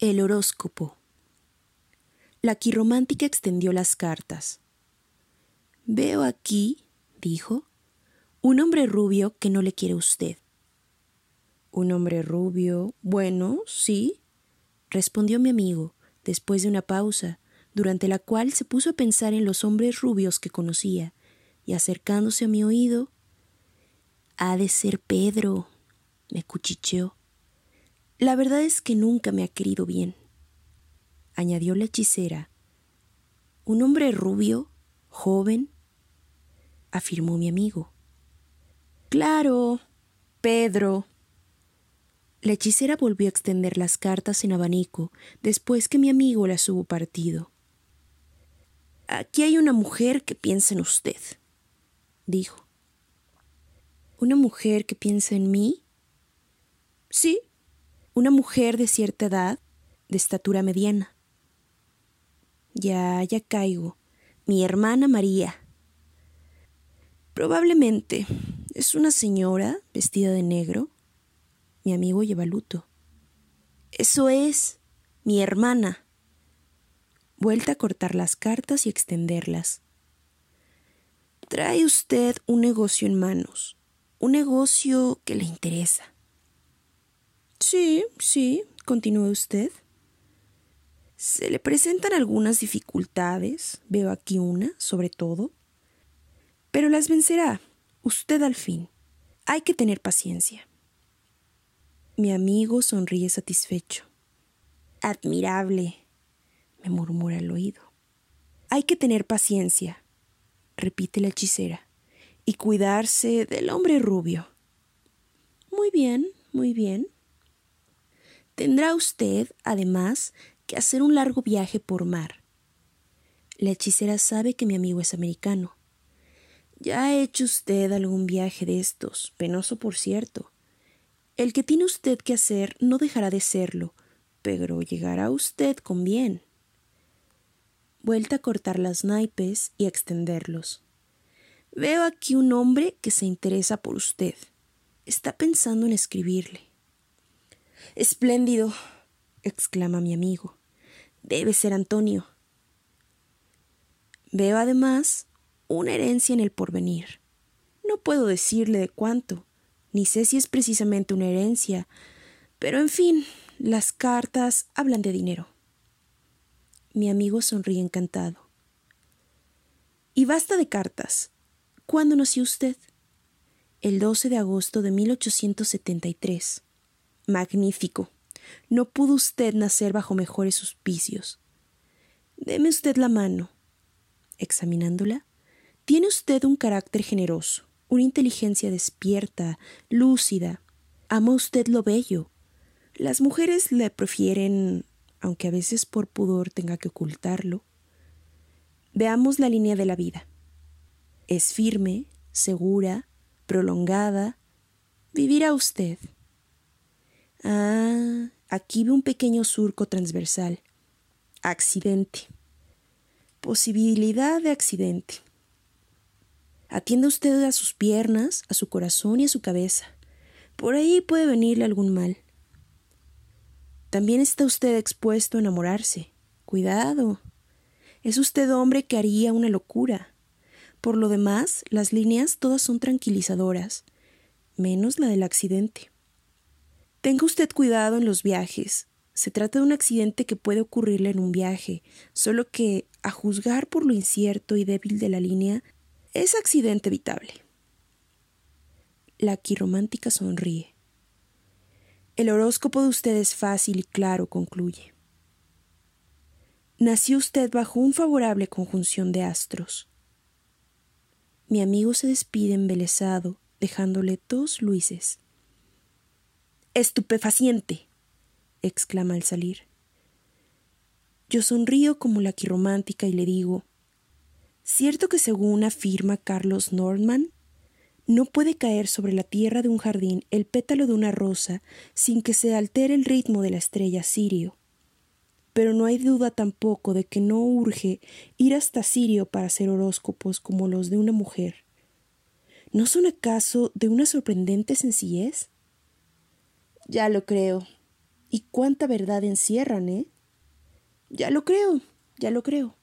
Horóscopo. La quiromántica extendió las cartas. Veo aquí, dijo, un hombre rubio que no le quiere usted. Un hombre rubio. Bueno, sí, respondió mi amigo, después de una pausa, durante la cual se puso a pensar en los hombres rubios que conocía, y acercándose a mi oído, ha de ser Pedro, me cuchicheó. La verdad es que nunca me ha querido bien añadió la hechicera. Un hombre rubio, joven, afirmó mi amigo. Claro, Pedro. La hechicera volvió a extender las cartas en abanico después que mi amigo las hubo partido. Aquí hay una mujer que piensa en usted, dijo. ¿Una mujer que piensa en mí? Sí, una mujer de cierta edad, de estatura mediana. Ya, ya caigo. Mi hermana María. Probablemente. Es una señora vestida de negro. Mi amigo lleva luto. Eso es. Mi hermana. Vuelta a cortar las cartas y extenderlas. Trae usted un negocio en manos. Un negocio que le interesa. Sí, sí, continúe usted. Se le presentan algunas dificultades, veo aquí una, sobre todo, pero las vencerá usted al fin. Hay que tener paciencia. Mi amigo sonríe satisfecho. Admirable, me murmura al oído. Hay que tener paciencia, repite la hechicera, y cuidarse del hombre rubio. Muy bien, muy bien. Tendrá usted, además, que hacer un largo viaje por mar. La hechicera sabe que mi amigo es americano. Ya ha hecho usted algún viaje de estos, penoso por cierto. El que tiene usted que hacer no dejará de serlo, pero llegará usted con bien. Vuelta a cortar las naipes y a extenderlos. Veo aquí un hombre que se interesa por usted. Está pensando en escribirle. Espléndido, exclama mi amigo. Debe ser Antonio. Veo además una herencia en el porvenir. No puedo decirle de cuánto, ni sé si es precisamente una herencia, pero en fin, las cartas hablan de dinero. Mi amigo sonríe encantado. Y basta de cartas. ¿Cuándo nació usted? El 12 de agosto de 1873. Magnífico. No pudo usted nacer bajo mejores auspicios. Deme usted la mano. Examinándola, tiene usted un carácter generoso, una inteligencia despierta, lúcida. Ama usted lo bello. Las mujeres le prefieren, aunque a veces por pudor tenga que ocultarlo. Veamos la línea de la vida. Es firme, segura, prolongada. Vivirá usted. Ah, Aquí ve un pequeño surco transversal. Accidente. Posibilidad de accidente. Atienda usted a sus piernas, a su corazón y a su cabeza. Por ahí puede venirle algún mal. También está usted expuesto a enamorarse. Cuidado. Es usted hombre que haría una locura. Por lo demás, las líneas todas son tranquilizadoras, menos la del accidente. Tenga usted cuidado en los viajes. Se trata de un accidente que puede ocurrirle en un viaje, solo que, a juzgar por lo incierto y débil de la línea, es accidente evitable. La quiromántica sonríe. El horóscopo de usted es fácil y claro, concluye. Nació usted bajo un favorable conjunción de astros. Mi amigo se despide embelesado, dejándole dos luises estupefaciente, exclama al salir. Yo sonrío como la quiromántica y le digo, ¿cierto que según afirma Carlos Nordman, no puede caer sobre la tierra de un jardín el pétalo de una rosa sin que se altere el ritmo de la estrella Sirio? Pero no hay duda tampoco de que no urge ir hasta Sirio para hacer horóscopos como los de una mujer. ¿No son acaso de una sorprendente sencillez? Ya lo creo. ¿Y cuánta verdad encierran, eh? Ya lo creo, ya lo creo.